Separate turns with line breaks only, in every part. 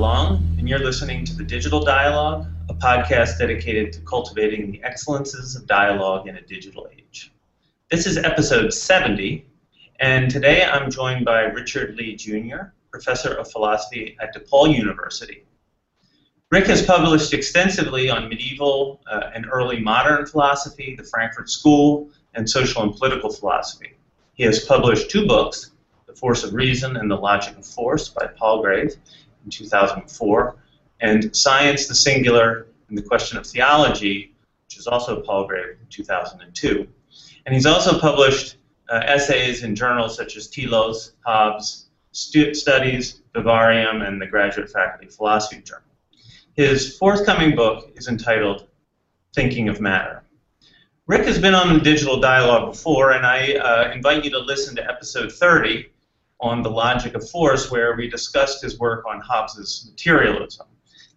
Long, and you're listening to The Digital Dialogue, a podcast dedicated to cultivating the excellences of dialogue in a digital age. This is episode 70, and today I'm joined by Richard Lee Jr., professor of philosophy at DePaul University. Rick has published extensively on medieval uh, and early modern philosophy, the Frankfurt School, and social and political philosophy. He has published two books, The Force of Reason and The Logic of Force by Palgrave in 2004, and Science, the Singular, and the Question of Theology, which is also Palgrave in 2002. And he's also published uh, essays in journals such as Telos, Hobbes, Stu- Studies, Vivarium, and the Graduate Faculty Philosophy Journal. His forthcoming book is entitled Thinking of Matter. Rick has been on the digital dialogue before, and I uh, invite you to listen to episode 30 on the logic of force, where we discussed his work on Hobbes's materialism.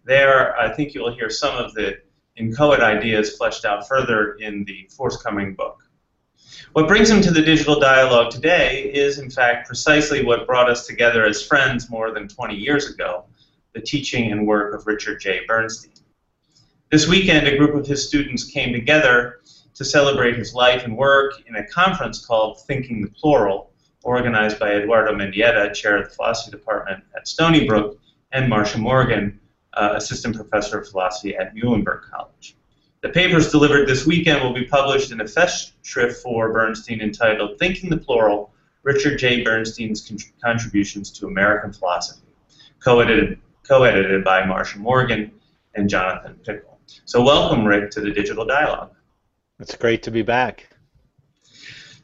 There, I think you'll hear some of the inchoate ideas fleshed out further in the forthcoming book. What brings him to the digital dialogue today is, in fact, precisely what brought us together as friends more than 20 years ago the teaching and work of Richard J. Bernstein. This weekend, a group of his students came together to celebrate his life and work in a conference called Thinking the Plural, organized by Eduardo Mendieta, chair of the philosophy department at Stony Brook, and Marcia Morgan, uh, assistant professor of philosophy at Muhlenberg College. The papers delivered this weekend will be published in a festschrift for Bernstein entitled Thinking the Plural Richard J. Bernstein's Con- Contributions to American Philosophy, co edited co -edited by Marcia Morgan and Jonathan Pickle. So, welcome, Rick, to the Digital Dialogue.
It's great to be back.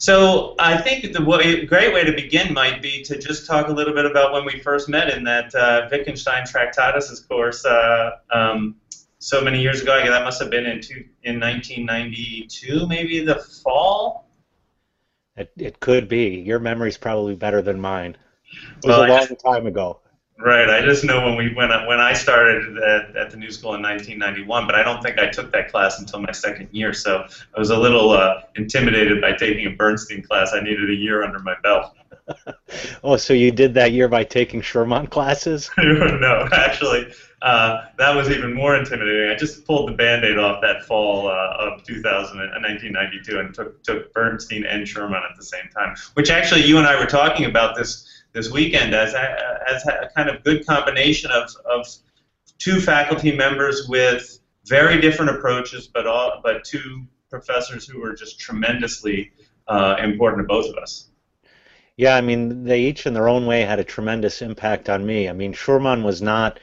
So I think the way, great way to begin might be to just talk a little bit about when we first met in that uh, Wittgenstein Tractatus course uh, um, so many years ago. That must have been in two, in 1992, maybe the fall.
It, it could be. Your memory's probably better than mine. It was well, a long just, time ago.
Right. I just know when we when I, when I started at, at the New School in 1991, but I don't think I took that class until my second year. So I was a little uh, intimidated by taking a Bernstein class. I needed a year under my belt.
oh, so you did that year by taking Schürmann classes?
no, actually, uh, that was even more intimidating. I just pulled the Band-Aid off that fall uh, of 2000, 1992 uh, and took took Bernstein and Schürmann at the same time. Which actually, you and I were talking about this this weekend as a, as a kind of good combination of, of two faculty members with very different approaches, but all, but two professors who were just tremendously uh, important to both of us.
Yeah, I mean, they each in their own way had a tremendous impact on me. I mean, Schürmann was not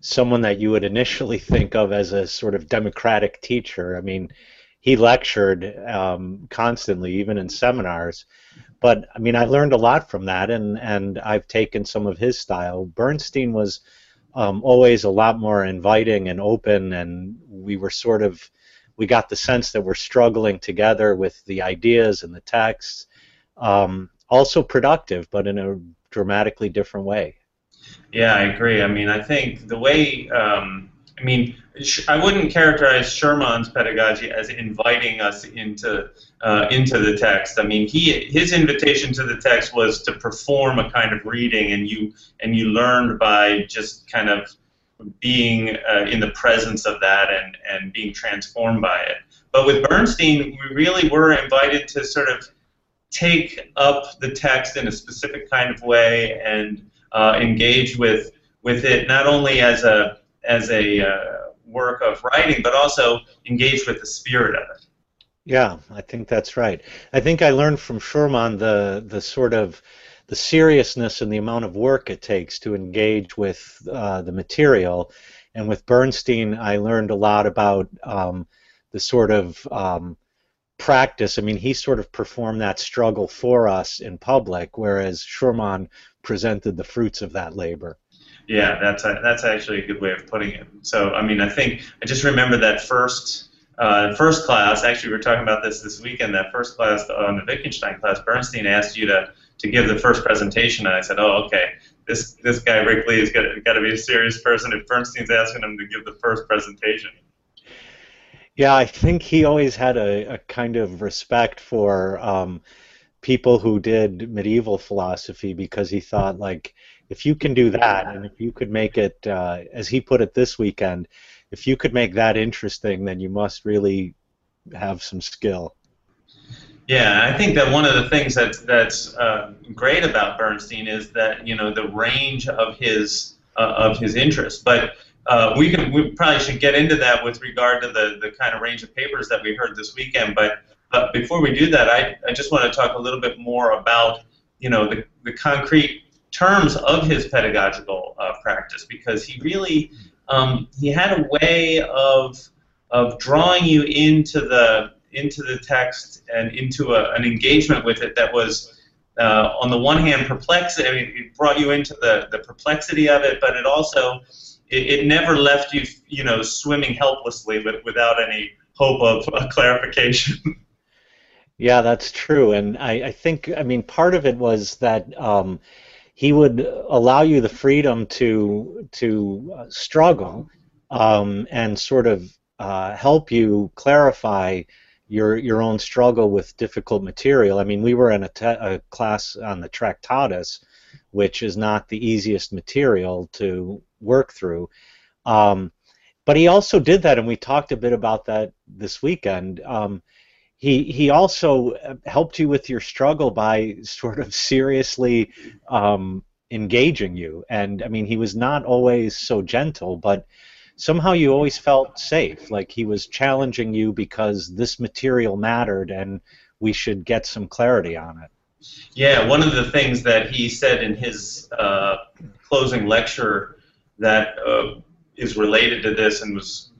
someone that you would initially think of as a sort of democratic teacher. I mean, he lectured um, constantly, even in seminars, but I mean, I learned a lot from that, and and I've taken some of his style. Bernstein was um, always a lot more inviting and open, and we were sort of we got the sense that we're struggling together with the ideas and the texts. Um, also productive, but in a dramatically different way.
Yeah, I agree. I mean, I think the way um, I mean, I wouldn't characterize Schürmann's pedagogy as inviting us into uh, into the text. I mean, he his invitation to the text was to perform a kind of reading, and you and you learned by just kind of being uh, in the presence of that and and being transformed by it. But with Bernstein, we really were invited to sort of take up the text in a specific kind of way and uh, engage with with it not only as a as a uh, work of writing, but also engage with the spirit of it.
Yeah, I think that's right. I think I learned from Schürmann the the sort of the seriousness and the amount of work it takes to engage with uh, the material, and with Bernstein, I learned a lot about um, the sort of um, practice. I mean, he sort of performed that struggle for us in public, whereas Schürmann presented the fruits of that labor.
Yeah, that's a, that's actually a good way of putting it. So, I mean, I think I just remember that first uh, first class. Actually, we were talking about this this weekend. That first class on the Wittgenstein class, Bernstein asked you to to give the first presentation, and I said, "Oh, okay. This this guy Rick Lee is got got to be a serious person if Bernstein's asking him to give the first presentation."
Yeah, I think he always had a, a kind of respect for um, people who did medieval philosophy because he thought like if you can do that, and if you could make it, uh, as he put it this weekend, if you could make that interesting, then you must really have some skill.
Yeah, I think that one of the things that's that's uh, great about Bernstein is that you know the range of his uh, of his interests. But uh, we can we probably should get into that with regard to the the kind of range of papers that we heard this weekend. But but before we do that, I I just want to talk a little bit more about you know the the concrete terms of his pedagogical uh, practice because he really um, he had a way of of drawing you into the into the text and into a, an engagement with it that was uh, on the one hand perplexing. I mean, it brought you into the, the perplexity of it, but it also it, it never left you you know swimming helplessly with, without any hope of uh, clarification.
Yeah, that's true, and I, I think I mean part of it was that um, he would allow you the freedom to to uh, struggle um, and sort of uh, help you clarify your your own struggle with difficult material. I mean, we were in a, te- a class on the Tractatus, which is not the easiest material to work through. Um, but he also did that, and we talked a bit about that this weekend. Um, he he also helped you with your struggle by sort of seriously um, engaging you, and I mean, he was not always so gentle, but somehow you always felt safe, like he was challenging you because this material mattered and we should get some clarity on it.
Yeah, one of the things that he said in his uh, closing lecture that uh, is related to this and was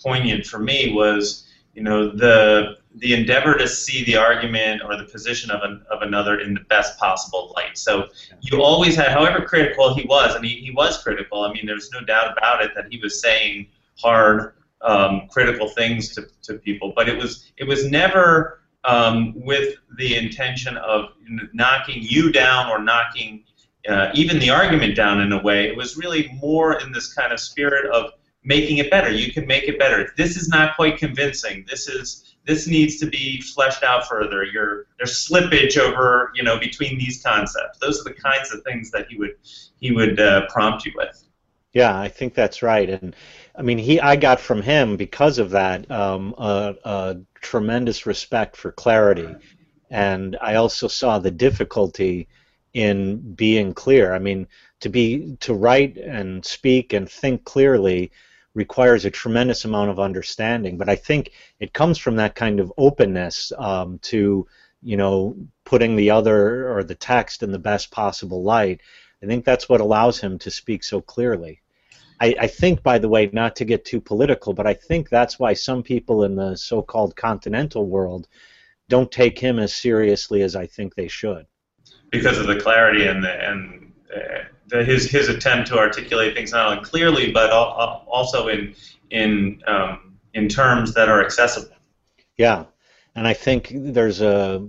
poignant for me was, you know, the the endeavor to see the argument or the position of, an, of another in the best possible light. So you always had, however critical he was, and he, he was critical, I mean, there's no doubt about it that he was saying hard, um, critical things to, to people, but it was, it was never um, with the intention of knocking you down or knocking uh, even the argument down in a way. It was really more in this kind of spirit of making it better. You can make it better. This is not quite convincing. This is this needs to be fleshed out further. There's slippage over you know between these concepts. Those are the kinds of things that he would he would uh, prompt you with.
Yeah, I think that's right, and I mean he I got from him because of that um, a, a tremendous respect for clarity, and I also saw the difficulty in being clear. I mean to be to write and speak and think clearly requires a tremendous amount of understanding. But I think it comes from that kind of openness um, to, you know, putting the other or the text in the best possible light. I think that's what allows him to speak so clearly. I, I think, by the way, not to get too political, but I think that's why some people in the so-called continental world don't take him as seriously as I think they should.
Because of the clarity and the and. Uh the, his his attempt to articulate things not only clearly but also in in um, in terms that are accessible.
Yeah, and I think there's a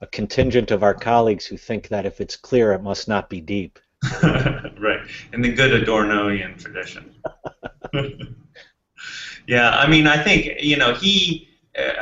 a contingent of our colleagues who think that if it's clear, it must not be deep.
right, in the good Adornoian tradition. yeah, I mean, I think you know he.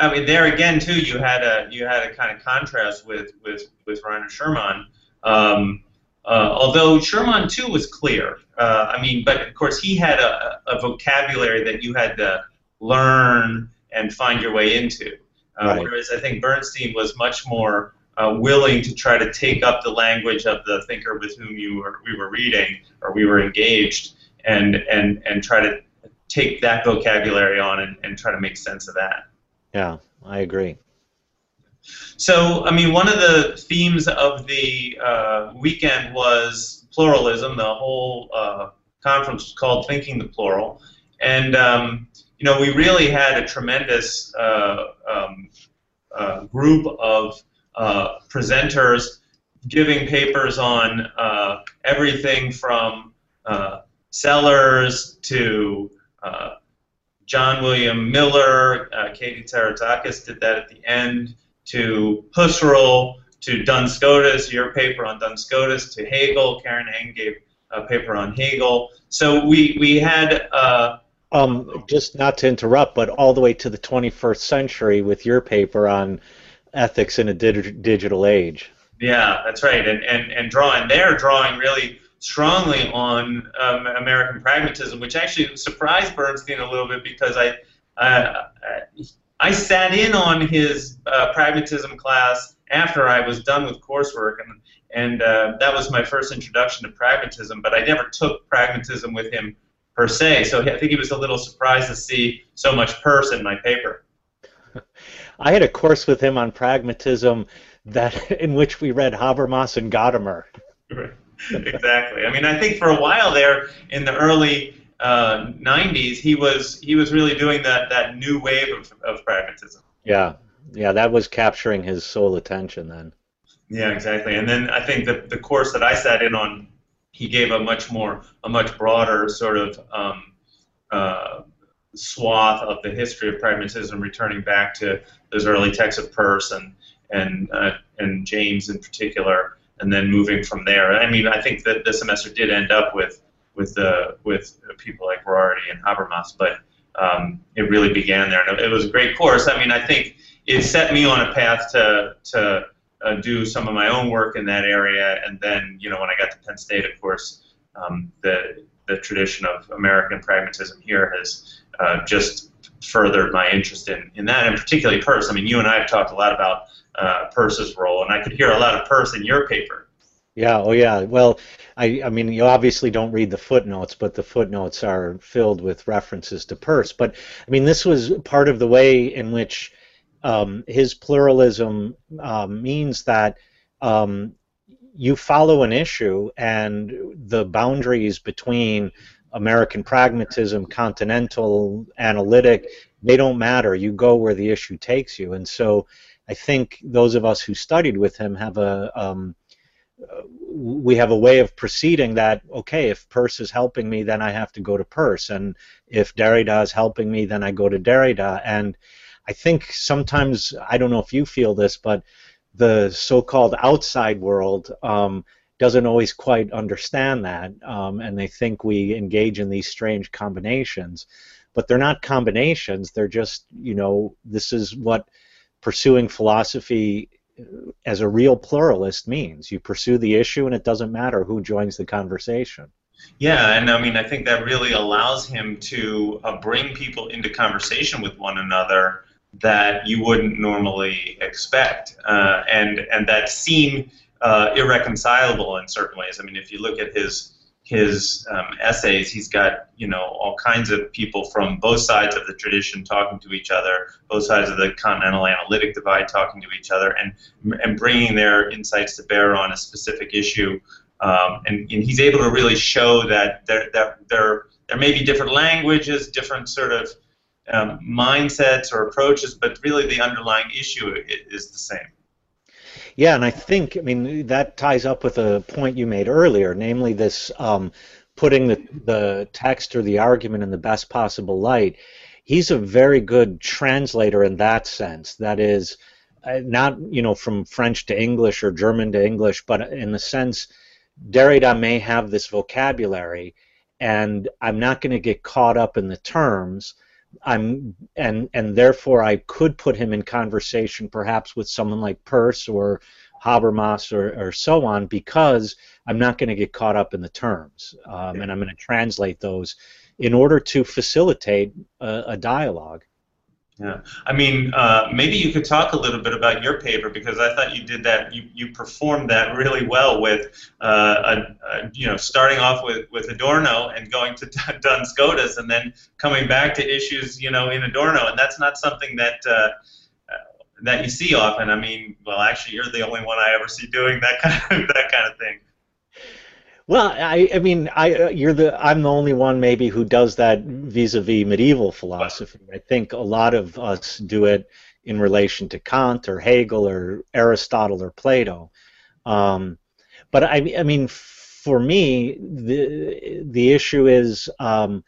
I mean, there again too, you had a you had a kind of contrast with with with Reiner Schürmann. Um, uh, although Schürmann too was clear. Uh, I mean, but of course he had a, a, vocabulary that you had to learn and find your way into. Uh, right. Whereas I think Bernstein was much more uh, willing to try to take up the language of the thinker with whom you were, we were reading or we were engaged and, and, and try to take that vocabulary on and, and try to make sense of that.
Yeah, I agree.
So, I mean, one of the themes of the uh, weekend was pluralism. The whole uh, conference was called Thinking the Plural. And, um, you know, we really had a tremendous uh, um, uh, group of uh, presenters giving papers on uh, everything from Sellars to John William Miller, Katie Tsaratsakas did that at the end to Husserl, to Duns Scotus, your paper on Duns Scotus, to Hegel. Karen Ng gave a paper on Hegel. So we, we had. Uh,
um, just not to interrupt, but all the way to the 21st century with your paper on ethics in a dig- digital age.
Yeah, that's right. And, and, and drawing, they're drawing really strongly on um, American pragmatism, which actually surprised Bernstein a little bit because I uh, I sat in on his uh, pragmatism class after I was done with coursework, and and uh, that was my first introduction to pragmatism. But I never took pragmatism with him per se, so I think he was a little surprised to see so much Peirce in my paper.
I had a course with him on pragmatism that in which we read Habermas and Gadamer.
exactly. I mean, I think for a while there in the early uh, 90s, he was he was really doing that that new wave of, of pragmatism.
Yeah, yeah, that was capturing his sole attention then.
Yeah, exactly. And then I think the the course that I sat in on, he gave a much more a much broader sort of um, uh, swath of the history of pragmatism, returning back to those early texts of Peirce and and uh, and James in particular, and then moving from there. I mean, I think that the semester did end up with with uh, with people like Rorty and Habermas, but um, it really began there, and it was a great course. I mean, I think it set me on a path to to uh, do some of my own work in that area, and then you know when I got to Penn State, of course, um, the the tradition of American pragmatism here has uh, just furthered my interest in, in that, and particularly Peirce. I mean, you and I have talked a lot about uh, Peirce's role, and I could hear a lot of Peirce in your paper.
Yeah, oh yeah. Well, I, I mean, you obviously don't read the footnotes, but the footnotes are filled with references to Peirce. But I mean, this was part of the way in which um, his pluralism um, means that um, you follow an issue, and the boundaries between American pragmatism, continental, analytic, they don't matter. You go where the issue takes you. And so I think those of us who studied with him have a um, we have a way of proceeding that okay if Peirce is helping me then I have to go to Peirce and if Derrida is helping me then I go to Derrida. And I think sometimes I don't know if you feel this but the so-called outside world um, doesn't always quite understand that um, and they think we engage in these strange combinations. But they're not combinations. They're just you know this is what pursuing philosophy as a real pluralist means. You pursue the issue, and it doesn't matter who joins the conversation.
Yeah, and I mean, I think that really allows him to uh, bring people into conversation with one another that you wouldn't normally expect, uh, and and that seem uh, irreconcilable in certain ways. I mean, if you look at his his um, essays, he's got you know all kinds of people from both sides of the tradition talking to each other, both sides of the continental analytic divide talking to each other, and and bringing their insights to bear on a specific issue. Um, and, and he's able to really show that there that there there may be different languages, different sort of um, mindsets or approaches, but really the underlying issue is the same.
Yeah, and I think, I mean, that ties up with a point you made earlier, namely this um, putting the, the text or the argument in the best possible light. He's a very good translator in that sense. That is, uh, not you know from French to English or German to English, but in the sense Derrida may have this vocabulary, and I'm not going to get caught up in the terms I'm and and therefore I could put him in conversation perhaps with someone like Peirce or Habermas or, or so on because I'm not going to get caught up in the terms um, and I'm going to translate those in order to facilitate a, a dialogue.
Yeah, I mean, uh, maybe you could talk a little bit about your paper because I thought you did that. You, you performed that really well with, uh, a, a, you know, starting off with, with Adorno and going to Duns Scotus and then coming back to issues, you know, in Adorno, and that's not something that uh, uh, that you see often. I mean, well, actually, you're the only one I ever see doing that kind of that kind of thing.
Well, I, I mean, I, uh, you're the, I'm the only one maybe who does that vis-a-vis medieval philosophy. I think a lot of us do it in relation to Kant or Hegel or Aristotle or Plato. Um, but I, I mean, for me, the the issue is. Um,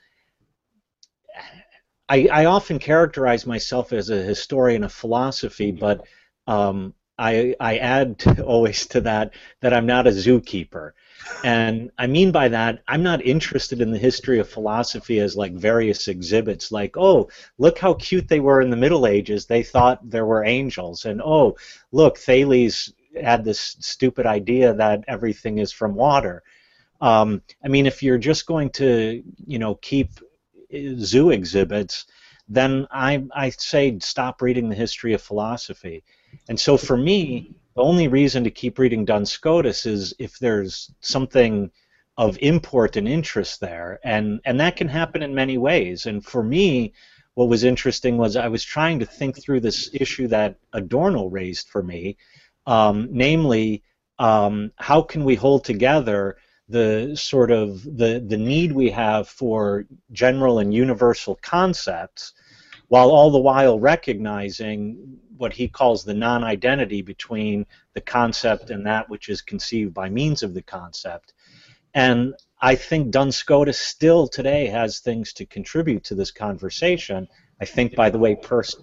I, I often characterize myself as a historian of philosophy, but um, I, I add to, always to that that I'm not a zookeeper. And I mean by that, I'm not interested in the history of philosophy as like various exhibits, like, oh, look how cute they were in the Middle Ages. They thought there were angels. And oh, look, Thales had this stupid idea that everything is from water. Um, I mean, if you're just going to, you know, keep uh, zoo exhibits, then I, I say stop reading the history of philosophy. And so for me, the only reason to keep reading Duns Scotus is if there's something of import and interest there, and and that can happen in many ways. And for me, what was interesting was I was trying to think through this issue that Adorno raised for me, um, namely, um, how can we hold together the sort of the the need we have for general and universal concepts, while all the while recognizing what he calls the non-identity between the concept and that which is conceived by means of the concept. And I think Duns Scotus still today has things to contribute to this conversation. I think, by the way, Peirce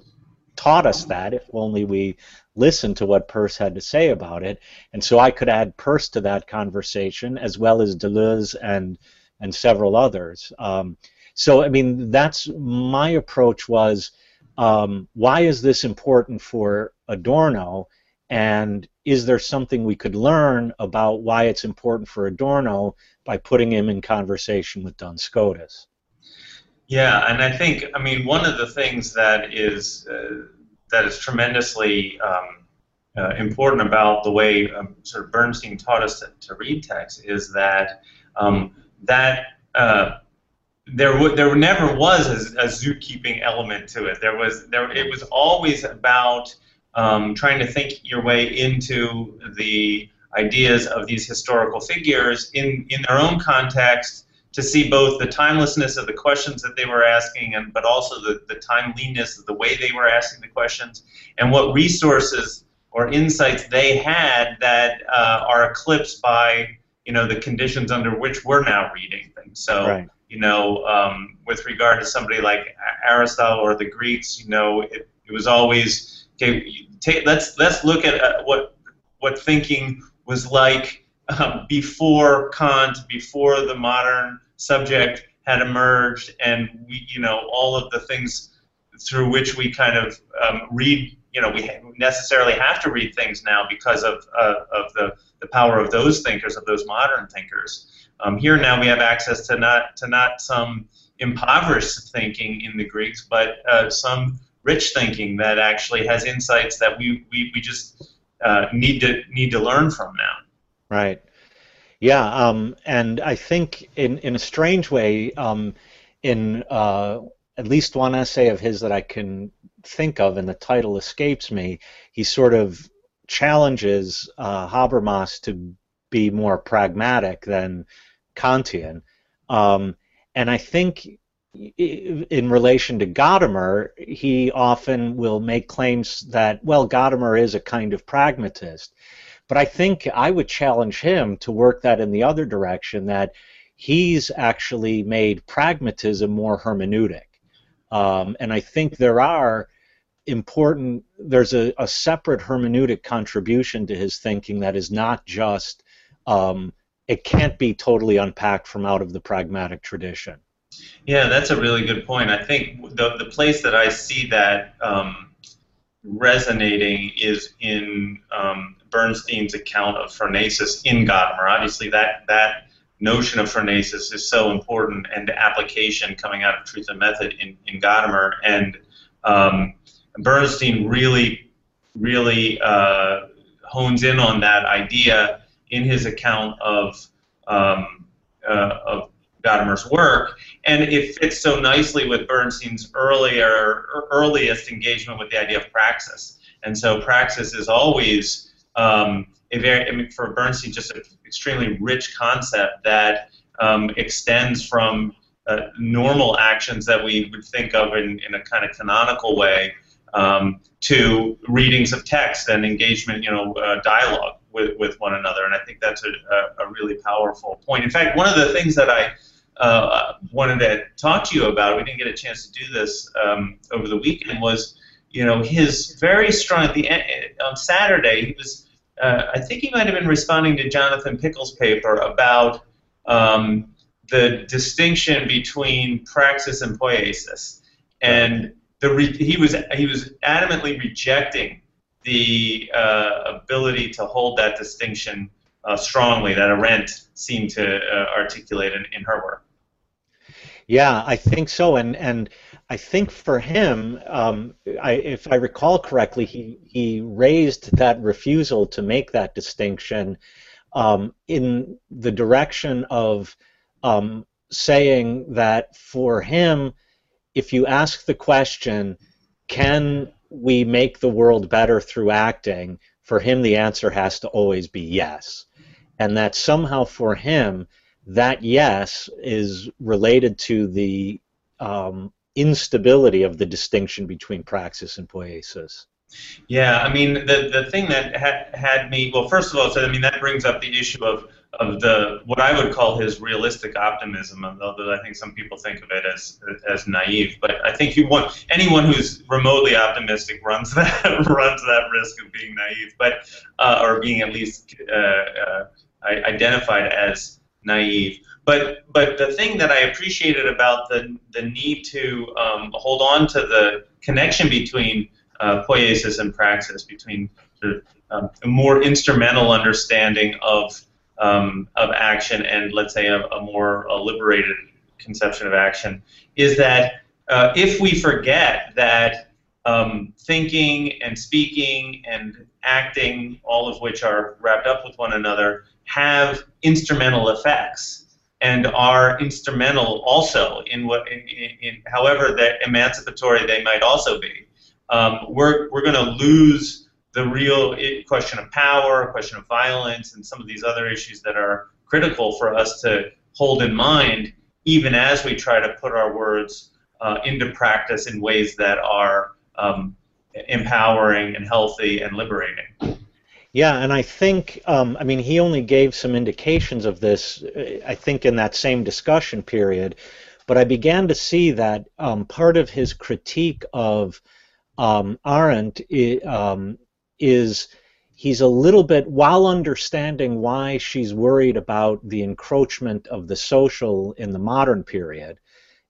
taught us that, if only we listened to what Peirce had to say about it. And so I could add Peirce to that conversation, as well as Deleuze and, and several others. Um, so, I mean, that's my approach was um, why is this important for Adorno? And is there something we could learn about why it's important for Adorno by putting him in conversation with Duns Scotus?
Yeah, and I think I mean one of the things that is uh, that is tremendously um, uh, important about the way um, sort of Bernstein taught us to, to read text is that um, that uh, there there never was a, a zookeeping element to it. There was there it was always about um, trying to think your way into the ideas of these historical figures in in their own context to see both the timelessness of the questions that they were asking and but also the, the timeliness of the way they were asking the questions and what resources or insights they had that uh, are eclipsed by you know the conditions under which we're now reading things so right you know, um, with regard to somebody like Aristotle or the Greeks, you know, it, it was always okay. Take, let's let's look at uh, what what thinking was like um, before Kant, before the modern subject had emerged, and we, you know, all of the things through which we kind of um, read. You know, we necessarily have to read things now because of uh, of the the power of those thinkers, of those modern thinkers. Um, here now we have access to not to not some impoverished thinking in the Greeks, but uh, some rich thinking that actually has insights that we, we, we just uh, need to need to learn from now.
Right. Yeah, um, and I think in in a strange way, um, in uh, at least one essay of his that I can think of, and the title escapes me, he sort of challenges uh, Habermas to be more pragmatic than Kantian. Um, and I think in relation to Gadamer, he often will make claims that, well, Gadamer is a kind of pragmatist. But I think I would challenge him to work that in the other direction, that he's actually made pragmatism more hermeneutic. Um, and I think there are important, there's a, a, separate hermeneutic contribution to his thinking that is not just um, it can't be totally unpacked from out of the pragmatic tradition.
Yeah, that's a really good point. I think the, the place that I see that um, resonating is in um, Bernstein's account of phronesis in Gadamer. Obviously, that, that notion of phronesis is so important and the application coming out of Truth and Method in, in Gadamer. And um, Bernstein really, really uh, hones in on that idea in his account of um, uh, of Gadamer's work, and it fits so nicely with Bernstein's earlier earliest engagement with the idea of praxis. And so praxis is always um, a very I mean, for Bernstein just an extremely rich concept that um, extends from uh, normal actions that we would think of in, in a kind of canonical way um, to readings of text and engagement, you know, uh, dialogue with, with one another. And I think that's a, a, really powerful point. In fact, one of the things that I uh, wanted to talk to you about, we didn't get a chance to do this um, over the weekend, was, you know, his very strong, at the end, on Saturday, he was, uh, I think he might have been responding to Jonathan Pickle's paper about um, the distinction between praxis and poiesis. And the re- he was he was adamantly rejecting the uh, ability to hold that distinction uh, strongly that Arendt seemed to uh, articulate in, in her work.
Yeah, I think so, and and I think for him, um, I, if I recall correctly, he he raised that refusal to make that distinction um, in the direction of um, saying that for him, if you ask the question, can we make the world better through acting? For him, the answer has to always be yes, and that somehow for him that yes is related to the um, instability of the distinction between praxis and poiesis.
Yeah, I mean the the thing that had had me well, first of all, so I mean that brings up the issue of of the what I would call his realistic optimism, although I think some people think of it as as naive. But I think you want anyone who's remotely optimistic runs that runs that risk of being naive, but uh, or being at least uh, uh, identified as naive. But but the thing that I appreciated about the the need to um, hold on to the connection between uh, poiesis and praxis, between of, um, a more instrumental understanding of um, of action and let's say a, a more a liberated conception of action, is that uh, if we forget that um, thinking and speaking and acting, all of which are wrapped up with one another, have instrumental effects and are instrumental also in what, in, in however that emancipatory they might also be. Um, we're we're going to lose the real question of power, question of violence, and some of these other issues that are critical for us to hold in mind, even as we try to put our words uh, into practice in ways that are um, empowering and healthy and liberating.
Yeah, and I think, um, I mean, he only gave some indications of this, uh, I think, in that same discussion period. But I began to see that um, part of his critique of um, Arendt um, is he's a little bit, while understanding why she's worried about the encroachment of the social in the modern period,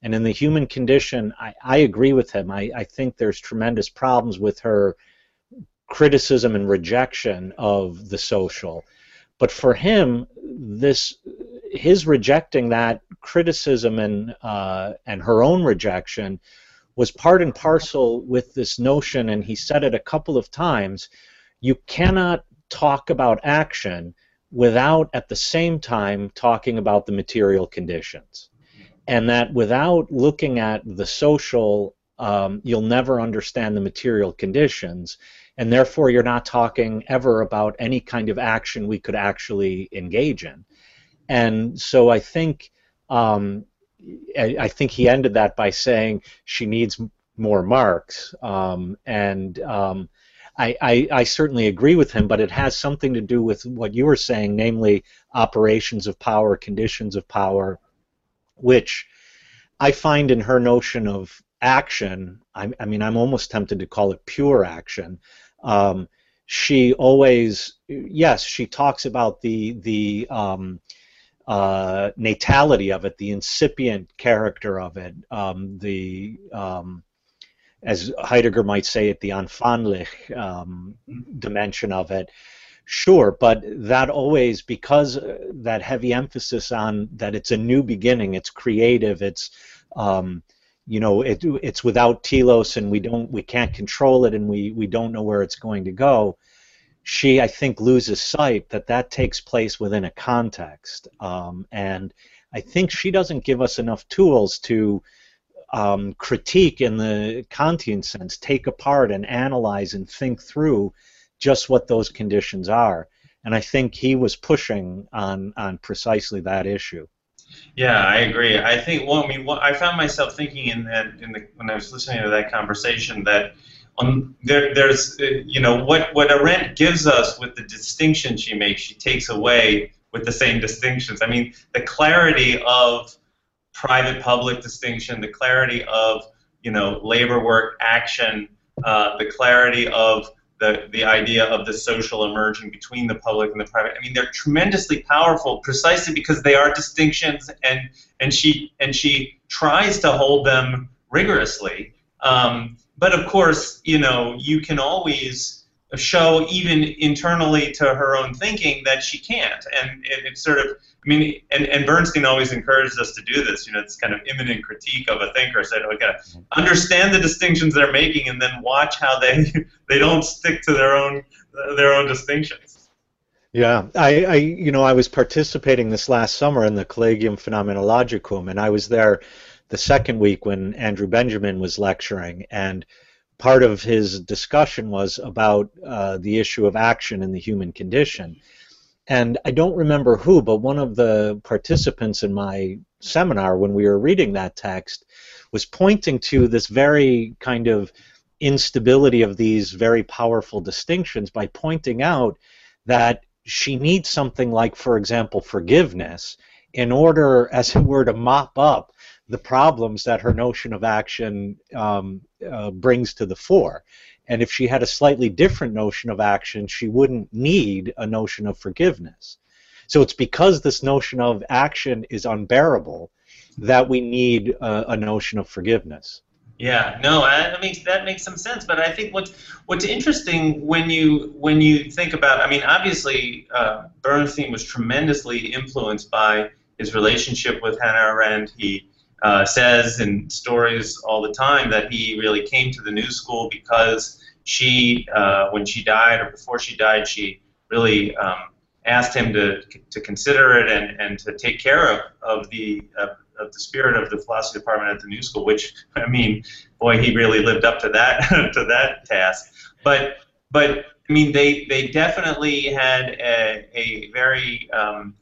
and in the human condition, I, I agree with him. I, I think there's tremendous problems with her criticism and rejection of the social. But for him, this his rejecting that criticism and uh, and her own rejection was part and parcel with this notion, and he said it a couple of times. You cannot talk about action without at the same time talking about the material conditions. And that without looking at the social, um, you'll never understand the material conditions and therefore you're not talking ever about any kind of action we could actually engage in. And so I think um, I, I, think he ended that by saying she needs more Marx, um, and um, I, I, I, certainly agree with him, but it has something to do with what you were saying, namely operations of power, conditions of power, which I find in her notion of action. I, I mean, I'm almost tempted to call it pure action. Um, she always, yes, she talks about the the um, uh, natality of it, the incipient character of it, um, the um, as Heidegger might say it, the anfanglich um, dimension of it. Sure, but that always because uh, that heavy emphasis on that it's a new beginning, it's creative, it's um, you know it, it's without telos and we don't we can't control it and we we don't know where it's going to go she i think loses sight that that takes place within a context um, and i think she doesn't give us enough tools to um, critique in the kantian sense take apart and analyze and think through just what those conditions are and i think he was pushing on on precisely that issue
yeah, I agree. I think. Well, I mean, I found myself thinking in that in the when I was listening to that conversation that on there, there's uh, you know what what Arendt gives us with the distinction she makes, she takes away with the same distinctions. I mean, the clarity of private-public distinction, the clarity of you know labor work action, uh, the clarity of the, the idea of the social emerging between the public and the private. I mean, they're tremendously powerful precisely because they are distinctions, and and she and she tries to hold them rigorously. Um, but of course, you know, you can always show even internally to her own thinking that she can't. And it, sort of i mean and, and bernstein always encourages us to do this you know it's kind of immanent critique of a thinker. Said okay uh, understand the distinctions they're making and then watch how they they don't stick to their own their own distinctions.
Yeah i, I you know i was participating this last summer in the collegium phenomenologicum and i was there the second week when andrew benjamin was lecturing and part of his discussion was about uh, the issue of action in the human condition. And I don't remember who, but one of the participants in my seminar when we were reading that text was pointing to this very kind of instability of these very powerful distinctions by pointing out that she needs something like, for example, forgiveness in order, as it were, to mop up the problems that her notion of action um, uh, brings to the fore. And if she had a slightly different notion of action, she wouldn't need a notion of forgiveness. So it's because this notion of action is unbearable that we need a, a notion of forgiveness.
Yeah, no, that makes that makes some sense. But I think what's what's interesting when you when you think about, I mean, obviously uh, Bernstein was tremendously influenced by his relationship with Hannah Arendt. He uh, says in stories all the time that he really came to the New School because she, uh, when she died or before she died, she really um, asked him to, to consider it and, and to take care of, of the uh, of the spirit of the philosophy department at the New School. Which I mean, boy, he really lived up to that to that task. But but I mean, they they definitely had a, a very um,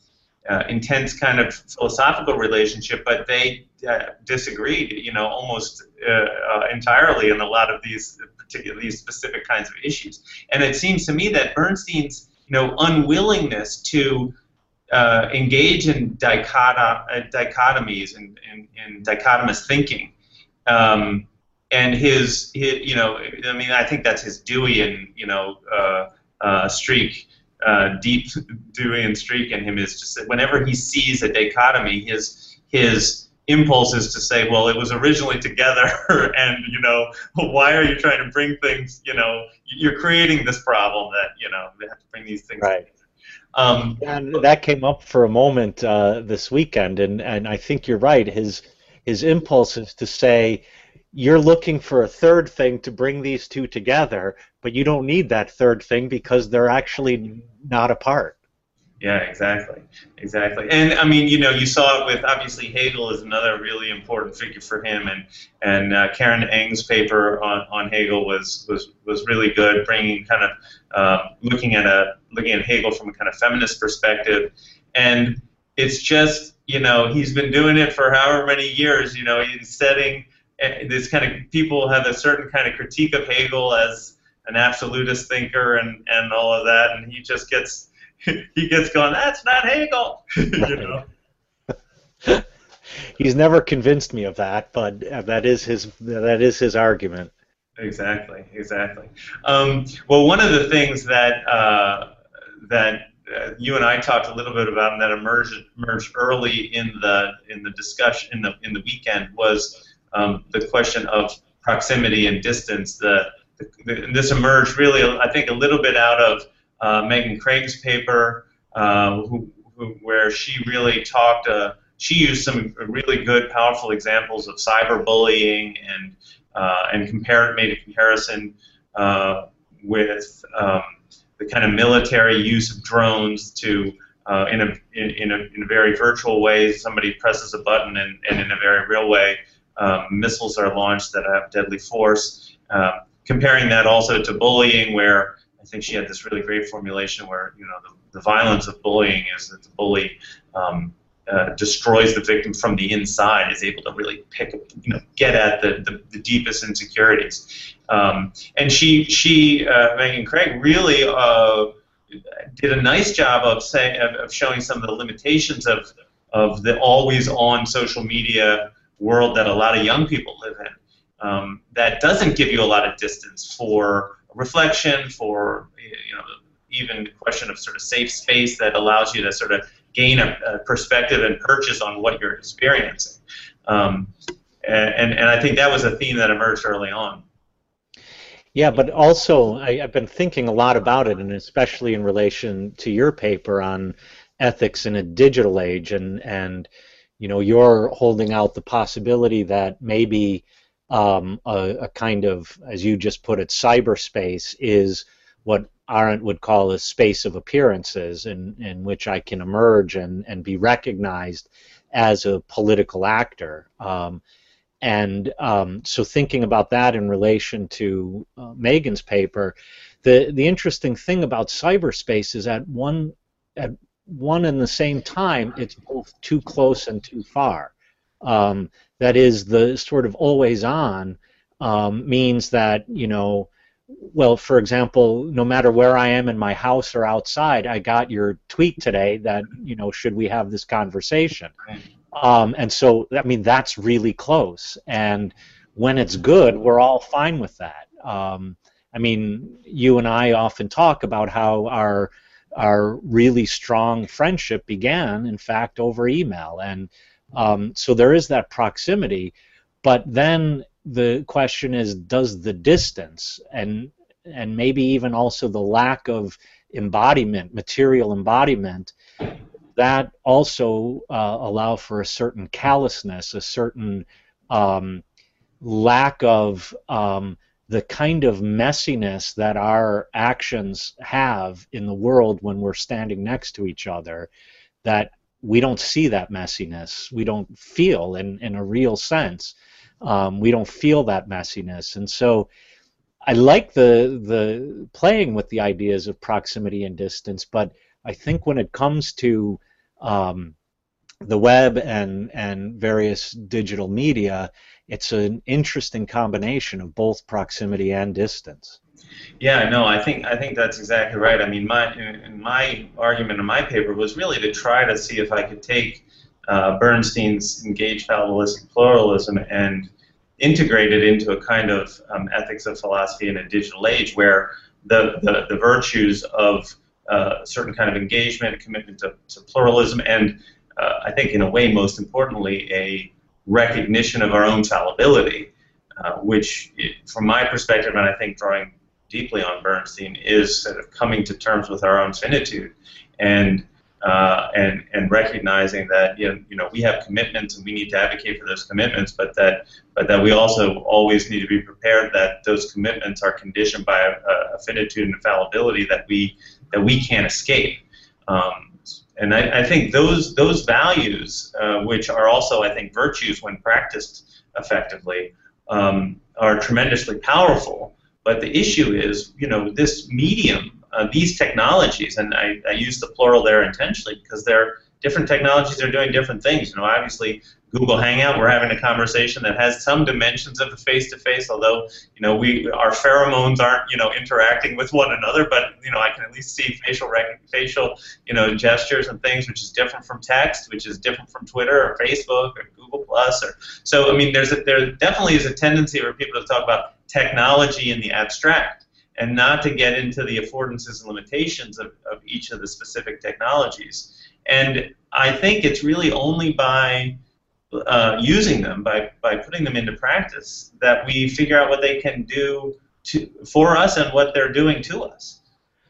uh, intense kind of philosophical relationship, but they uh, disagreed, you know, almost uh, uh, entirely in a lot of these particular these specific kinds of issues. And it seems to me that Bernstein's, you know, unwillingness to uh, engage in uh, dichotomies and dichotomous thinking. Um, and his, his, you know, I mean, I think that's his Deweyan, you know, streak uh, deep Deweyan streak in him is just that whenever he sees a dichotomy, his his impulse is to say, well, it was originally together, and you know, why are you trying to bring things? You know, you're creating this problem that you know they have to bring these things.
Right. Um, and that came up for a moment uh, this weekend, and and I think you're right. His his impulse is to say, you're looking for a third thing to bring these two together, but you don't need that third thing because they're actually not apart.
Yeah, exactly, exactly. And I mean, you know, you saw it with obviously Hegel is another really important figure for him, and and uh, Karen Ng's paper on, on Hegel was was was really good, bringing kind of uh, looking at a looking at Hegel from a kind of feminist perspective, and it's just you know he's been doing it for however many years. You know, he's setting Eh, this kind of people have a certain kind of critique of Hegel as an absolutist thinker and, and all of that, and he just gets he gets going. That's not Hegel, you know.
He's never convinced me of that, but that is his that is his argument.
Exactly, exactly. Um, well, one of the things that uh, that uh, you and I talked a little bit about and that emerged emerged early in the in the discussion in the in the weekend was um, the question of proximity and distance. The, the, this emerged really, I think, a little bit out of uh, Megan Craig's paper, uh, who, who, where she really talked. Uh, she used some really good, powerful examples of cyberbullying and uh, and compare, made a comparison uh, with um, the kind of military use of drones to uh, in, a, in, in, a, in a very virtual way. Somebody presses a button and, and in a very real way um, missiles are launched that have deadly force. Um, comparing that also to bullying, where I think she had this really great formulation where you know the, the violence of bullying is that the bully um, uh, destroys the victim from the inside, is able to really pick, you know, get at the, the, the deepest insecurities. Um, and she, she, uh, Megan Craig, really uh, did a nice job of say of, of showing some of the limitations of of the always on social media world that a lot of young people live in um, that doesn't give you a lot of distance for reflection, for you know even the question of sort of safe space that allows you to sort of gain a, a perspective and purchase on what you're experiencing. Um, and, and I think that was a theme that emerged early on.
Yeah, but also I, have been thinking a lot about it, and especially in relation to your paper on ethics in a digital age, and and you know you're holding out the possibility that maybe um, a, a, kind of, as you just put it, cyberspace is what Arendt would call a space of appearances, in in which I can emerge and and be recognized as a political actor. Um, and um, so thinking about that in relation to uh, Megan's paper, the the interesting thing about cyberspace is at one at one and the same time it's both too close and too far. Um, that is the sort of always on um, means that you know well, for example, no matter where I am in my house or outside, I got your tweet today that you know should we have this conversation, um, and so, I mean, that's really close. And when it's good, we're all fine with that. Um, I mean, you and I often talk about how our our really strong friendship began, in fact, over email, and um, so there is that proximity. But then the question is, does the distance and and maybe even also the lack of embodiment, material embodiment, that also uh, allow for a certain callousness, a certain um, lack of um, the kind of messiness that our actions have in the world when we're standing next to each other that we don't see that messiness we don't feel in, in a real sense um, we don't feel that messiness and so i like the the playing with the ideas of proximity and distance but I think when it comes to um, the web and and various digital media, it's an interesting combination of both proximity and distance.
Yeah, no, I think I think that's exactly right. I mean, my my argument in my paper was really to try to see if I could take uh, Bernstein's engaged fallibilistic pluralism and integrate it into a kind of um, ethics of philosophy in a digital age where the, the, the virtues of uh, a certain kind of engagement, commitment to, to pluralism, and uh, I think, in a way, most importantly, a recognition of our own fallibility, uh, which, from my perspective, and I think drawing deeply on Bernstein, is sort of coming to terms with our own finitude and uh, and and recognizing that you know, you know we have commitments and we need to advocate for those commitments, but that but that we also always need to be prepared that those commitments are conditioned by a, a finitude and fallibility that we that we can't escape. Um, and I, I, think those those values, uh, which are also I think virtues when practiced effectively, um, are tremendously powerful. But the issue is, you know, this medium uh, these technologies, and I, I use the plural there intentionally because they're different technologies are doing different things. You know, obviously Google Hangout, we're having a conversation that has some dimensions of a face-to-face, although you know we our pheromones aren't you know interacting with one another, but you know I can at least see facial rec- facial you know gestures and things, which is different from text, which is different from Twitter or Facebook or Google Plus, or so. I mean, there's a, there definitely is a tendency for people to talk about technology in the abstract and not to get into the affordances and limitations of, of each of the specific technologies. And I think it's really only by uh, using them, by, by putting them into practice, that we figure out what they can do to, for us and what they're doing to us.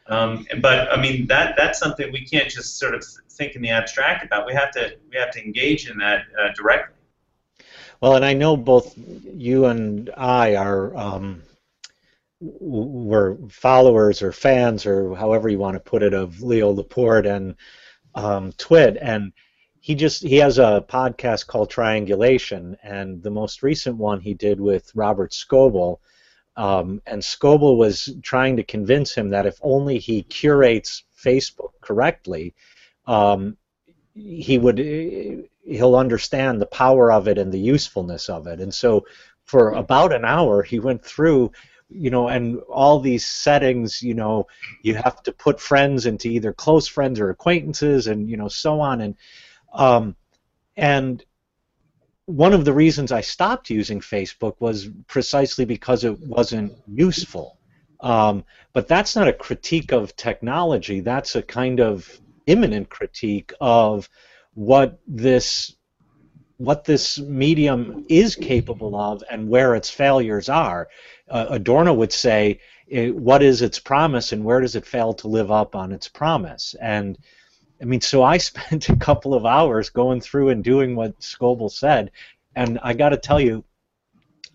Um, but I mean that that's something we can't just sort of think in the abstract about. We have to we have to engage in that uh, directly.
Well, and I know both you and I are um, were followers or fans or however you want to put it of Leo Laporte and um, Twit, and he just he has a podcast called Triangulation, and the most recent one he did with Robert Scoble, um, and Scoble was trying to convince him that if only he curates Facebook correctly, um, he would he'll understand the power of it and the usefulness of it, and so for about an hour he went through you know, and all these settings, you know, you have to put friends into either close friends or acquaintances, and you know, so on, and um, and one of the reasons I stopped using Facebook was precisely because it wasn't useful. Um, but that's not a critique of technology. That's a kind of immanent critique of what this what this medium is capable of and where its failures are. Uh, Adorno would say, eh, what is its promise and where does it fail to live up on its promise? And I mean, so I spent a couple of hours going through and doing what Scoble said, and I got to tell you,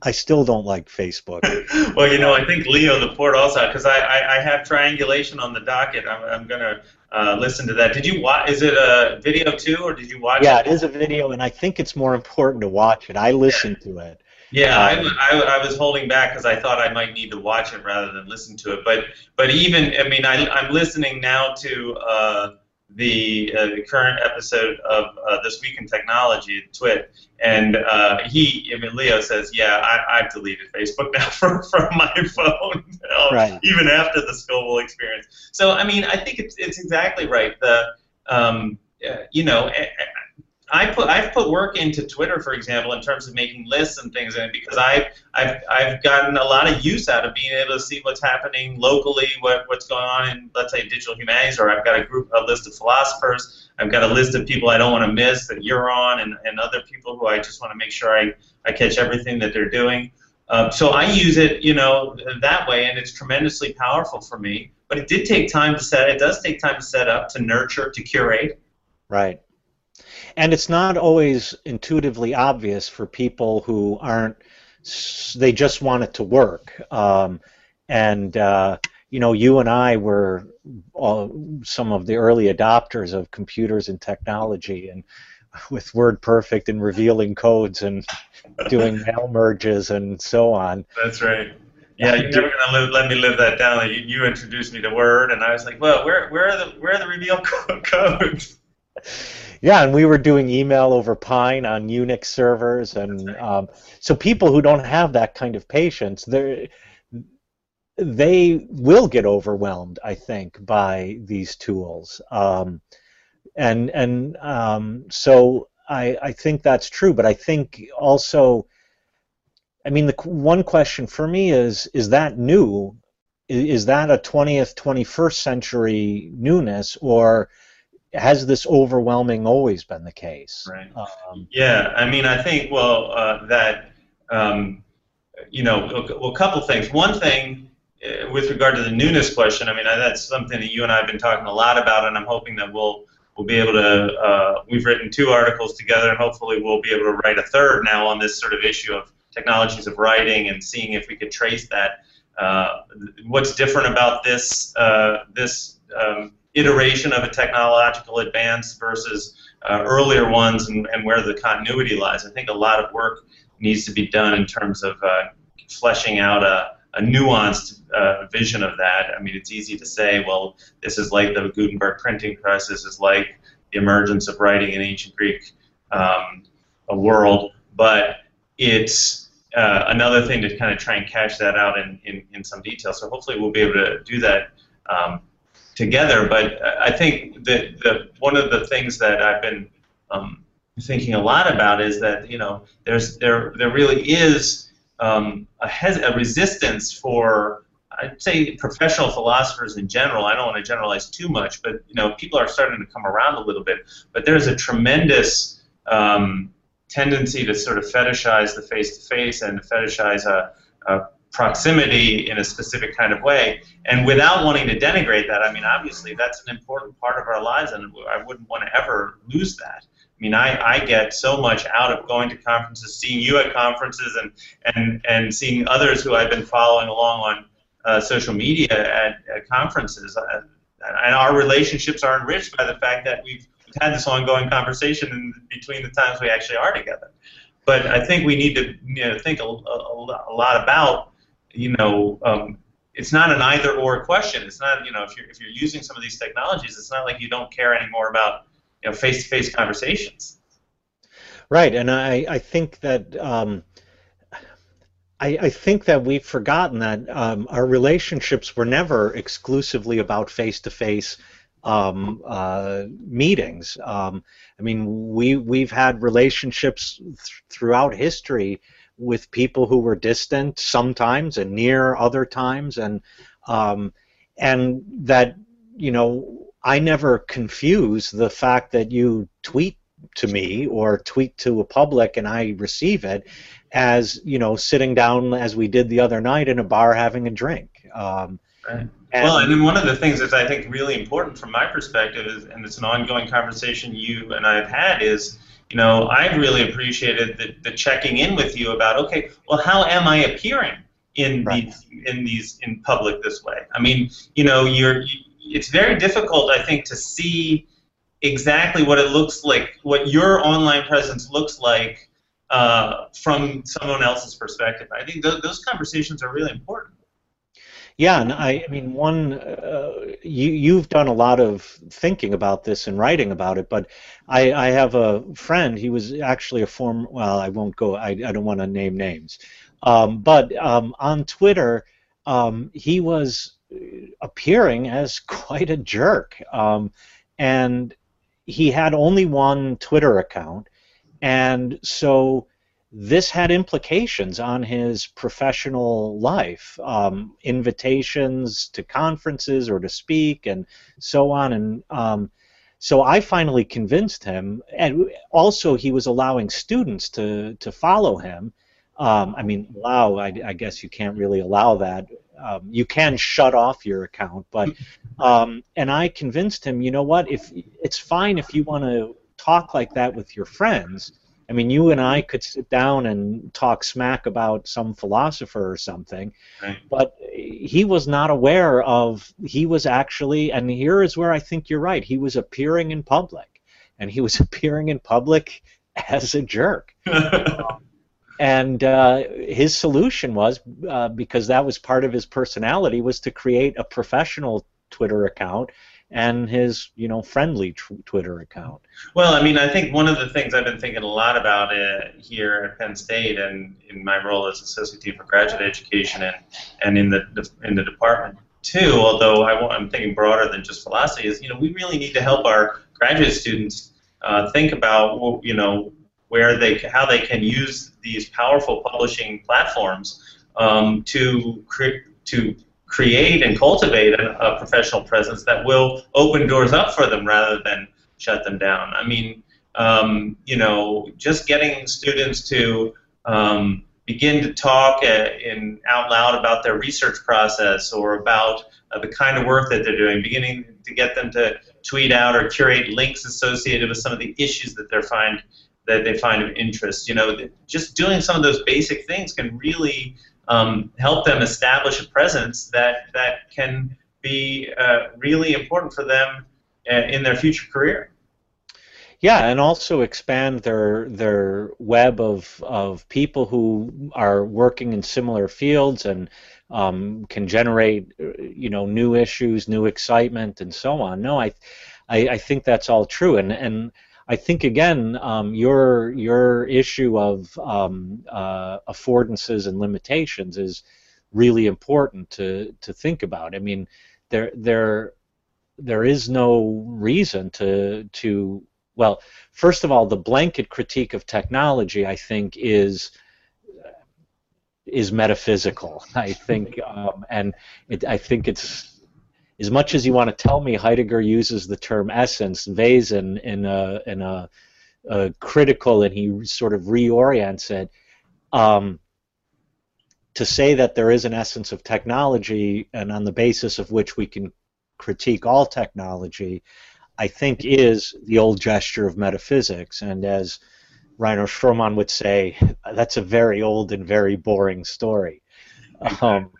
I still don't like Facebook.
well, you know, I think Leo Laporte also, because I, I, I, have triangulation on the docket. I'm, I'm to uh, listen to that. Did you watch? Is it a video too, or did you watch?
Yeah,
it?
it is a video, and I think it's more important to watch it. I listened yeah. to it.
Yeah, um, I, I, I, was holding back because I thought I might need to watch it rather than listen to it. But but even I mean I, I'm listening now to. Uh, the, uh, the current episode of uh, This Week in Technology, Twit, and uh, he, I mean, Leo says, yeah, I, I've deleted Facebook now from, from my phone, you know, right. even after the Scoble experience. So, I mean, I think it's, it's exactly right. The, um, uh, you know, I put I've put work into Twitter, for example, in terms of making lists and things, and because I've I've I've gotten a lot of use out of being able to see what's happening locally, what what's going on in let's say digital humanities, or I've got a group a list of philosophers, I've got a list of people I don't want to miss that you're on, and, and other people who I just want to make sure I, I catch everything that they're doing. Uh, so I use it, you know, that way, and it's tremendously powerful for me. But it did take time to set. It does take time to set up, to nurture, to curate.
Right and it's not always intuitively obvious for people who aren't they just want it to work um, and uh, you know you and i were all, some of the early adopters of computers and technology and with WordPerfect and revealing codes and doing mail merges and so on
that's right yeah, you're never gonna live, let me live that down. You, you introduced me to Word, and I was like, "Well, where, where are the, where are the reveal codes?"
Yeah, and we were doing email over Pine on Unix servers, and um, so people who don't have that kind of patience, they they will get overwhelmed, I think, by these tools, um, and and um, so I I think that's true, but I think also, I mean, the one question for me is is that new? Is that a 20th, 21st century newness, or has this overwhelming always been the case?
Right. Um, yeah, I mean, I think well uh, that um, you know, well, a couple things. One thing uh, with regard to the newness question, I mean, that's something that you and I have been talking a lot about, and I'm hoping that we'll we'll be able to. Uh, we've written two articles together, and hopefully we'll be able to write a third now on this sort of issue of technologies of writing and seeing if we could trace that. Uh, what's different about this uh, this um, iteration of a technological advance versus uh, earlier ones and, and where the continuity lies. I think a lot of work needs to be done in terms of uh, fleshing out a, a nuanced uh, vision of that. I mean, it's easy to say, well, this is like the Gutenberg printing press, this is like the emergence of writing in ancient Greek um, a world, but it's uh, another thing to kind of try and cash that out in, in, in some detail. So hopefully we'll be able to do that um, together. But I think that the, one of the things that I've been um, thinking a lot about is that you know there's there there really is um, a, hes- a resistance for I'd say professional philosophers in general. I don't want to generalize too much, but you know people are starting to come around a little bit. But there's a tremendous um, tendency to sort of fetishize the face-to-face and fetishize a, a proximity in a specific kind of way. And without wanting to denigrate that, I mean, obviously that's an important part of our lives, and I wouldn't want to ever lose that. I mean, I, I get so much out of going to conferences, seeing you at conferences, and, and, and seeing others who I've been following along on uh, social media at, at conferences. Uh, and our relationships are enriched by the fact that we've had this ongoing conversation in between the times we actually are together. But I think we need to you know, think a, a, a lot about you know, um, it's not an either or question. It's not, you know, if you're if you're using some of these technologies, it's not like you don't care anymore about, you know, face-to-face conversations.
Right, and I I think that. Um, I, I, think that we've forgotten that um, our relationships were never exclusively about face-to-face um, uh, meetings. Um, I mean, we we've had relationships th- throughout history with people who were distant sometimes and near other times, and um, and that you know I never confuse the fact that you tweet to me or tweet to a public and I receive it as you know sitting down as we did the other night in a bar having a drink. Um,
right. And well, and then one of the things that's I think really important from my perspective is, and it's an ongoing conversation you and I have had is, you know, I've really appreciated the, the checking in with you about, okay, well, how am I appearing in right. these in these in public this way? I mean, you know, you're. You, it's very difficult, I think, to see exactly what it looks like, what your online presence looks like uh, from someone else's perspective. I think th- those conversations are really important.
Yeah, and I, I mean, one, uh, you, you've done a lot of thinking about this and writing about it, but I, I have a friend, he was actually a former, well, I won't go, I, I don't want to name names, um, but um, on Twitter, um, he was appearing as quite a jerk. Um, and he had only one Twitter account, and so this had implications on his professional life, um, invitations to conferences or to speak, and so on. And um, so I finally convinced him, and also he was allowing students to to follow him. Um, I mean, allow. I, I, guess you can't really allow that um, you can shut off your account, but um, and I convinced him, you know what? If it's fine if you want to talk like that with your friends. I mean, you and I could sit down and talk smack about some philosopher or something, right. but he was not aware of. He was actually, and here is where I think you're right. He was appearing in public, and he was appearing in public as a jerk. um, and uh, his solution was uh, because that was part of his personality was to create a professional Twitter account and his you know friendly tw- Twitter account.
Well, I mean, I think one of the things I've been thinking a lot about uh, here at Penn State and in my role as associate dean for graduate education and and in the in the department too, although I, am thinking broader than just philosophy, is you know we really need to help our graduate students uh, think about you know where they how they can use these powerful publishing platforms um, to cre- to create and cultivate a, a, professional presence that will open doors up for them rather than shut them down. I mean, um, you know, just getting students to um, begin to talk in out loud about their research process or about uh, the kind of work that they're doing, beginning to get them to tweet out or curate links associated with some of the issues that they find that they find of interest. You know, just doing some of those basic things can really um, help them establish a presence that that can be uh, really important for them uh, in their future career.
Yeah, and also expand their their web of of people who are working in similar fields and um, can generate you know new issues, new excitement, and so on. No, I, I I think that's all true, and and I think again, um, your your issue of um, uh, affordances and limitations is really important to to think about. I mean, there there there is no reason to to well, first of all, the blanket critique of technology, I think, is is metaphysical. I think, um, and it, I think it's as much as you want to tell me Heidegger uses the term essence, Wesen, in a, in a, a critical, and he sort of reorients it, um, to say that there is an essence of technology and on the basis of which we can critique all technology, I think is the old gesture of metaphysics. And as Reiner Schürmann would say, that's a very old and very boring story. Um,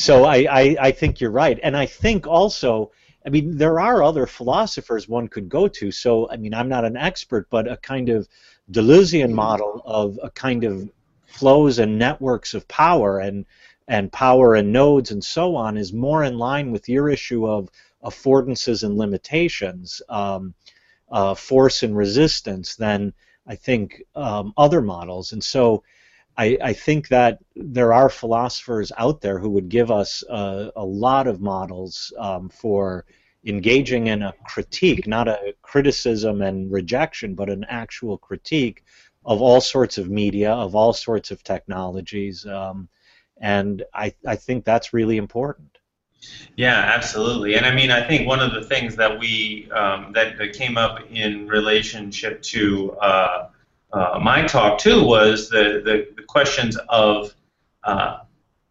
so I, I, I think you're right. And I think also, I mean, there are other philosophers one could go to. So, I mean, I'm not an expert, but a kind of Deleuzian model of a kind of flows and networks of power and and power and nodes and so on is more in line with your issue of affordances and limitations, um, uh, force and resistance than I think um, other models. And so I, I, think that there are philosophers out there who would give us a, a lot of models um, for engaging in a critique, not a criticism and rejection, but an actual critique of all sorts of media, of all sorts of technologies. Um, and I, I think that's really important.
Yeah, absolutely. And I mean, I think one of the things that we um, that, that came up in relationship to uh, uh, my talk too was the, the, the questions of uh,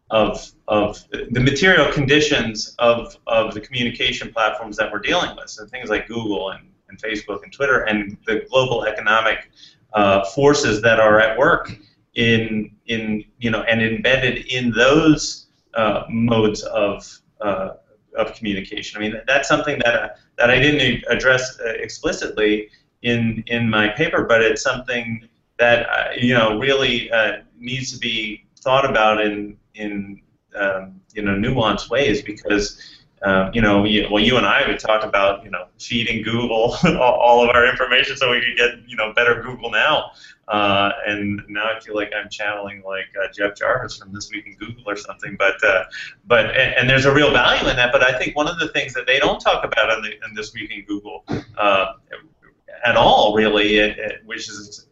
of of the material conditions of of the communication platforms that we're dealing with. So things like Google and, and Facebook and Twitter and the global economic uh, forces that are at work in in you know and embedded in those uh, modes of uh, of communication. I mean, that's something that that I didn't address uh, explicitly in in my paper, but it's something that uh, you know really uh, needs to be thought about in in um, you know nuanced ways because. Uh, you know, you, well, you and I would talk about, you know, feeding Google all of our information so we could get, you know, better Google now. Uh, and now I feel like I'm channeling like uh, Jeff Jarvis from This Week in Google or something. But uh, but and, and, there's a real value in that. But I think one of the things that they don't talk about in, the, in This Week in Google at all, really, it, it, which is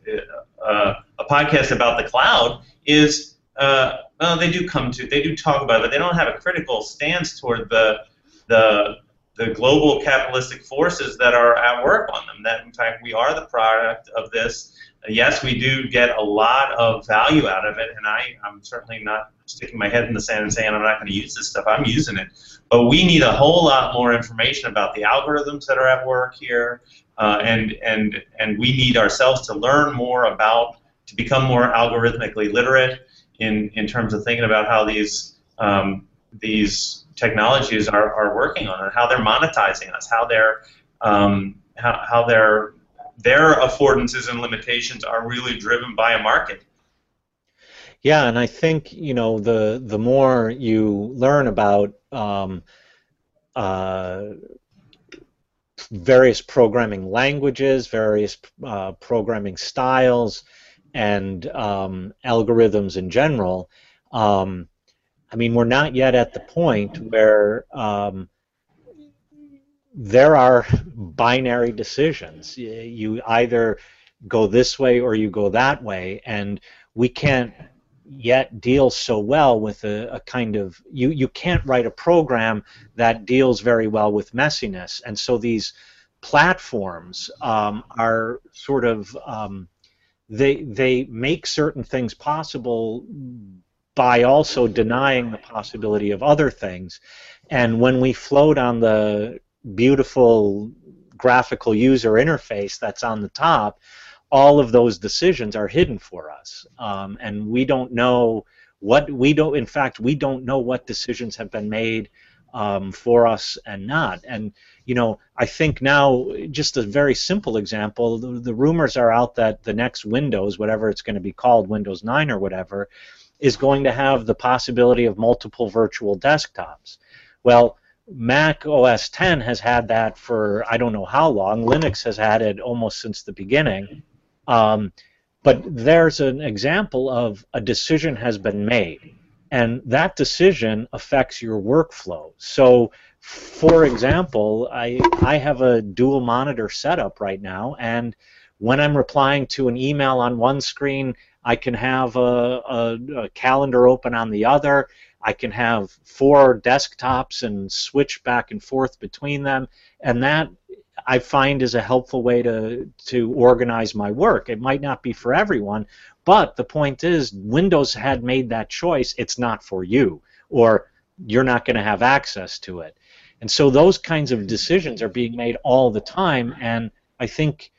uh, a podcast about the cloud, is uh, well, they do come to they do talk about it, but they don't have a critical stance toward the the the global capitalistic forces that are at work on them. That in fact we are the product of this yes, we do get a lot of value out of it, and I, I'm certainly not sticking my head in the sand and saying I'm not going to use this stuff. I'm using it. But we need a whole lot more information about the algorithms that are at work here, uh, and, and, and we need ourselves to learn more about, to become more algorithmically literate in, in terms of thinking about how these, um, these technologies are, are working on and how they're monetizing us, how they're, um, how, how they're their affordances and limitations are really driven by a market.
Yeah, and I think you know the the more you learn about um, uh, various programming languages, various uh, programming styles, and um, algorithms in general. Um, I mean, we're not yet at the point where um, there are binary decisions. You either go this way or you go that way, and we can't yet deal so well with a, a, kind of you you can't write a program that deals very well with messiness, and so these platforms um, are sort of um, they they make certain things possible by also denying the possibility of other things. And when we float on the beautiful graphical user interface that's on the top, all of those decisions are hidden for us, um, and we don't know what we don't. In fact, we don't know what decisions have been made um, for us and not. And you know, I think now, just a very simple example, the, the rumors are out that the next Windows, whatever it's going to be called, Windows 9 or whatever, is going to have the possibility of multiple virtual desktops. Well, Mac OS 10 has had that for I don't know how long. Linux has had it almost since the beginning. Um, but there's an example of a decision has been made, and that decision affects your workflow. So, for example, I I have a dual monitor setup right now, and when I'm replying to an email on one screen, I can have a, a, a calendar open on the other I can have four desktops and switch back and forth between them, and that I find is a helpful way to to organize my work. It might not be for everyone, but the point is Windows had made that choice. It's not for you, or you're not going to have access to it. And so those kinds of decisions are being made all the time, and I think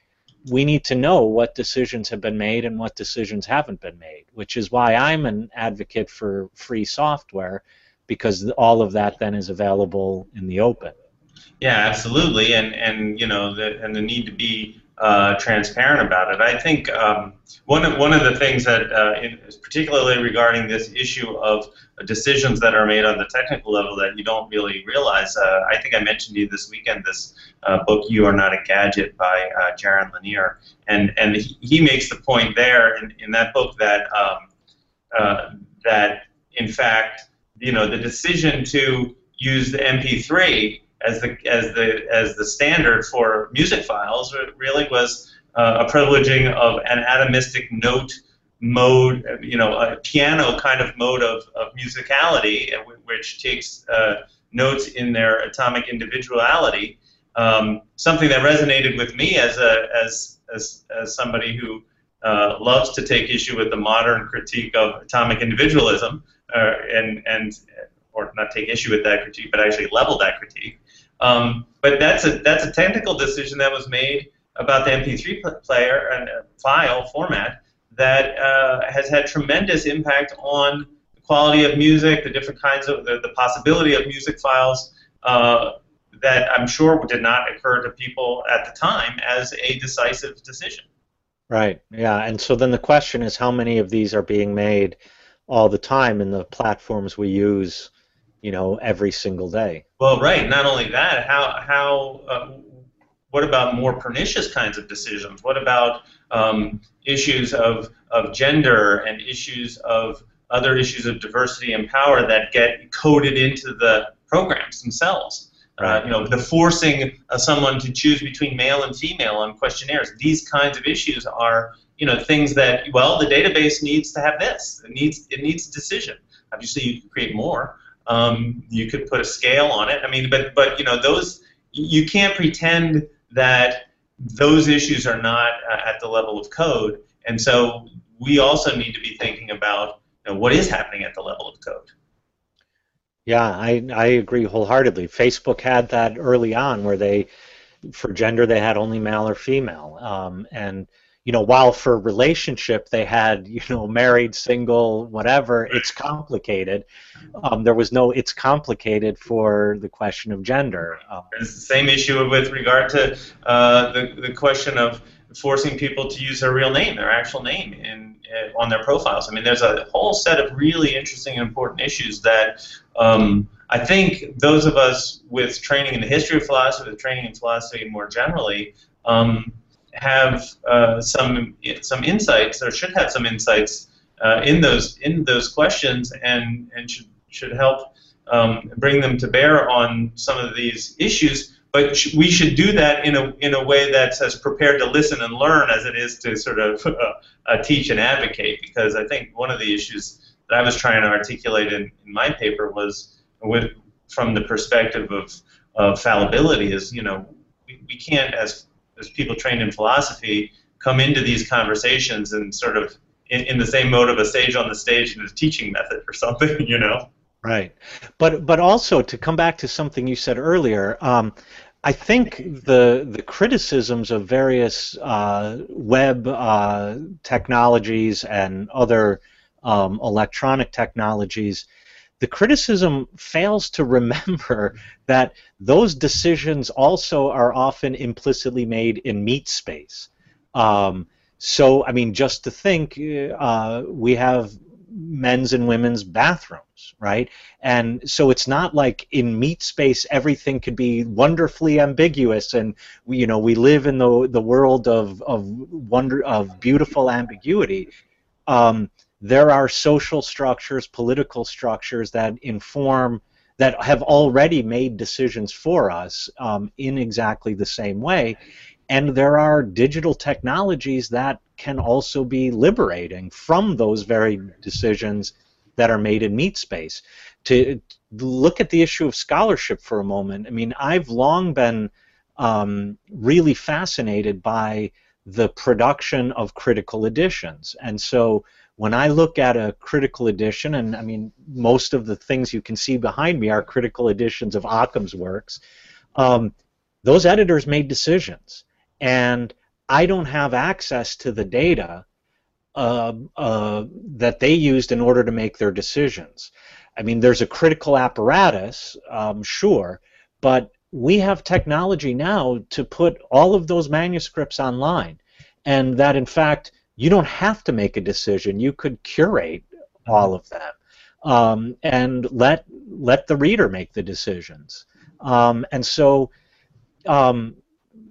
we need to know what decisions have been made and what decisions haven't been made, which is why I'm an advocate for free software because all of that then is available in the open.
Yeah, absolutely, and and you know the and the need to be uh, transparent about it. I think um, one of one of the things that, uh, in, particularly regarding this issue of decisions that are made on the technical level that you don't really realize. Uh, I think I mentioned to you this weekend this uh, book "You Are Not a Gadget" by uh, Jaron Lanier, and and he, he, makes the point there in, in that book that um, uh, that in fact you know the decision to use the MP3 as the as the as the standard for music files really was uh, a privileging of an atomistic note mode, you know, a piano kind of mode of, of musicality, which takes uh, notes in their atomic individuality. Um, something that resonated with me as a as as, as somebody who uh, loves to take issue with the modern critique of atomic individualism, uh, and and or not take issue with that critique, but actually level that critique. Um, but that's a that's a technical decision that was made about the MP3 player and uh, file format that uh, has had tremendous impact on the quality of music, the different kinds of the, the possibility of music files. Uh, that I'm sure did not occur to people at the time as a decisive decision.
Right. Yeah. And so then the question is, how many of these are being made all the time in the platforms we use, you know, every single day?
Well, right. Not only that, how how uh, what about more pernicious kinds of decisions? What about um, issues of of gender and issues of other issues of diversity and power that get coded into the programs themselves? Uh, you know, the forcing uh, someone to choose between male and female on questionnaires. These kinds of issues are, you know, things that well, the database needs to have this. It needs it needs a decision. Obviously, you can create more. Um, you could put a scale on it. I mean, but but you know, those you can't pretend that those issues are not uh, at the level of code. And so we also need to be thinking about you know, what is happening at the level of code.
Yeah, I, I agree wholeheartedly. Facebook had that early on where they, for gender, they had only male or female. Um, and, you know, while for relationship they had, you know, married, single, whatever, it's complicated. Um, there was no, it's complicated for the question of gender.
Um, it's the same issue with regard to uh, the, the question of forcing people to use their real name, their actual name, in uh, on their profiles. I mean, there's a whole set of really interesting and important issues that um, I think those of us with training in the history of philosophy, with training in philosophy more generally, um, have uh, some some insights or should have some insights uh, in those in those questions and and should should help um, bring them to bear on some of these issues but we should do that in a in a way that's as prepared to listen and learn as it is to sort of uh, uh, teach and advocate. Because I think one of the issues that I was trying to articulate in, in my paper was with from the perspective of, of fallibility is you know we, we can't as as people trained in philosophy come into these conversations and sort of in, in the same mode of a sage on the stage in a teaching method or something you know?
Right, but but also to come back to something you said earlier, um, I think the the criticisms of various uh, web uh, technologies and other um, electronic technologies, the criticism fails to remember that those decisions also are often implicitly made in meat space. Um, so, I mean, just to think, uh, we have men's and women's bathrooms, right? And so it's not like in meat space everything could be wonderfully ambiguous, and we, you know we live in the the world of of wonder of beautiful ambiguity. Um, there are social structures, political structures that inform that have already made decisions for us um, in exactly the same way, and there are digital technologies that can also be liberating from those very decisions that are made in meat space. To look at the issue of scholarship for a moment, I mean, I've long been um, really fascinated by the production of critical editions. And so when I look at a critical edition, and I mean, most of the things you can see behind me are critical editions of Occam's works, um, those editors made decisions and I don't have access to the data uh, uh, that they used in order to make their decisions. I mean, there's a critical apparatus, um, sure, but we have technology now to put all of those manuscripts online, and that in fact you don't have to make a decision. You could curate all of them um, and let let the reader make the decisions. Um, and so um,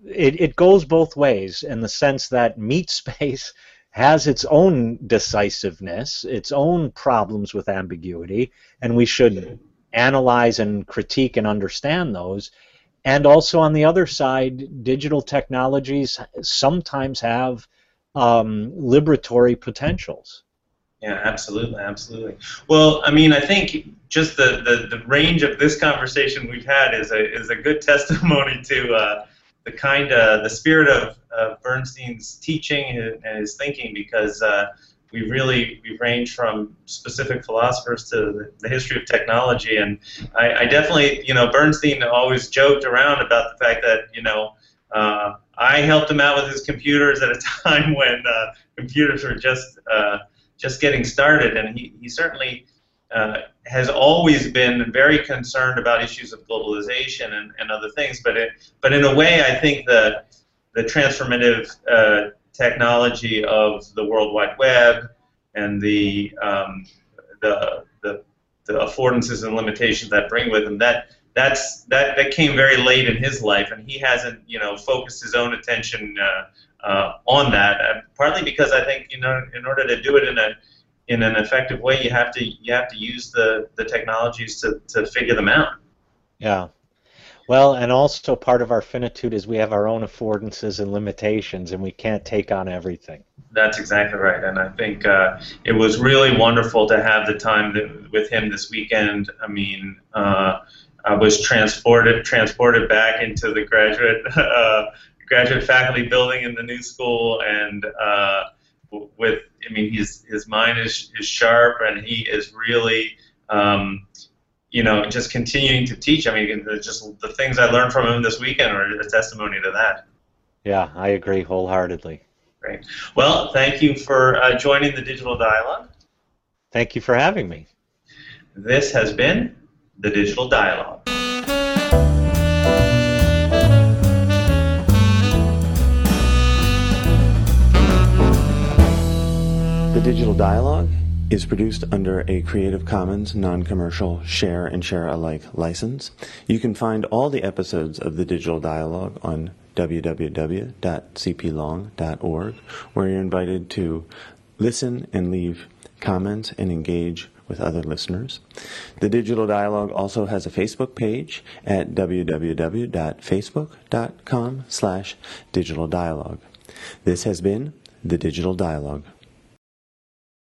it, it goes both ways in the sense that meat space has its own decisiveness, its own problems with ambiguity, and we should analyze and critique and understand those. And also on the other side, digital technologies sometimes have um, liberatory potentials.
Yeah, absolutely, absolutely. Well, I mean, I think just the, the, the range of this conversation we've had is a is a good testimony to uh, the kind of the spirit of, Bernstein's teaching and his thinking, because uh, we really we range from specific philosophers to the, the history of technology, and I, I, definitely, you know, Bernstein always joked around about the fact that you know. Uh, I helped him out with his computers at a time when uh, computers were just uh, just getting started, and he, he certainly uh, has always been very concerned about issues of globalization and, and other things. But it, but in a way, I think the the transformative uh, technology of the World Wide Web and the um, the, the the affordances and limitations that bring with them that that's that that came very late in his life, and he hasn't you know focused his own attention uh, uh, on that. Uh, partly because I think you know in order to do it in a in an effective way, you have to you have to use the the technologies to to figure them out.
Yeah. Well, and also part of our finitude is we have our own affordances and limitations, and we can't take on everything.
That's exactly right, and I think uh, it was really wonderful to have the time that, with him this weekend. I mean, uh, I was transported transported back into the graduate uh, graduate faculty building in the new school, and uh, with I mean his his mind is is sharp, and he is really um, you know just continuing to teach. I mean, just the things I learned from him this weekend are a testimony to that.
Yeah, I agree wholeheartedly.
Great. Well, thank you for uh, joining the Digital Dialogue.
Thank you for having me.
This has been the Digital Dialogue.
The Digital Dialogue is produced under a Creative Commons non-commercial share and share alike license. You can find all the episodes of the Digital Dialogue on www.cplong.org, where you're invited to listen and leave comments and engage with other listeners. The Digital Dialogue also has a Facebook page at www.facebook.com slash digital dialogue. This has been the Digital Dialogue.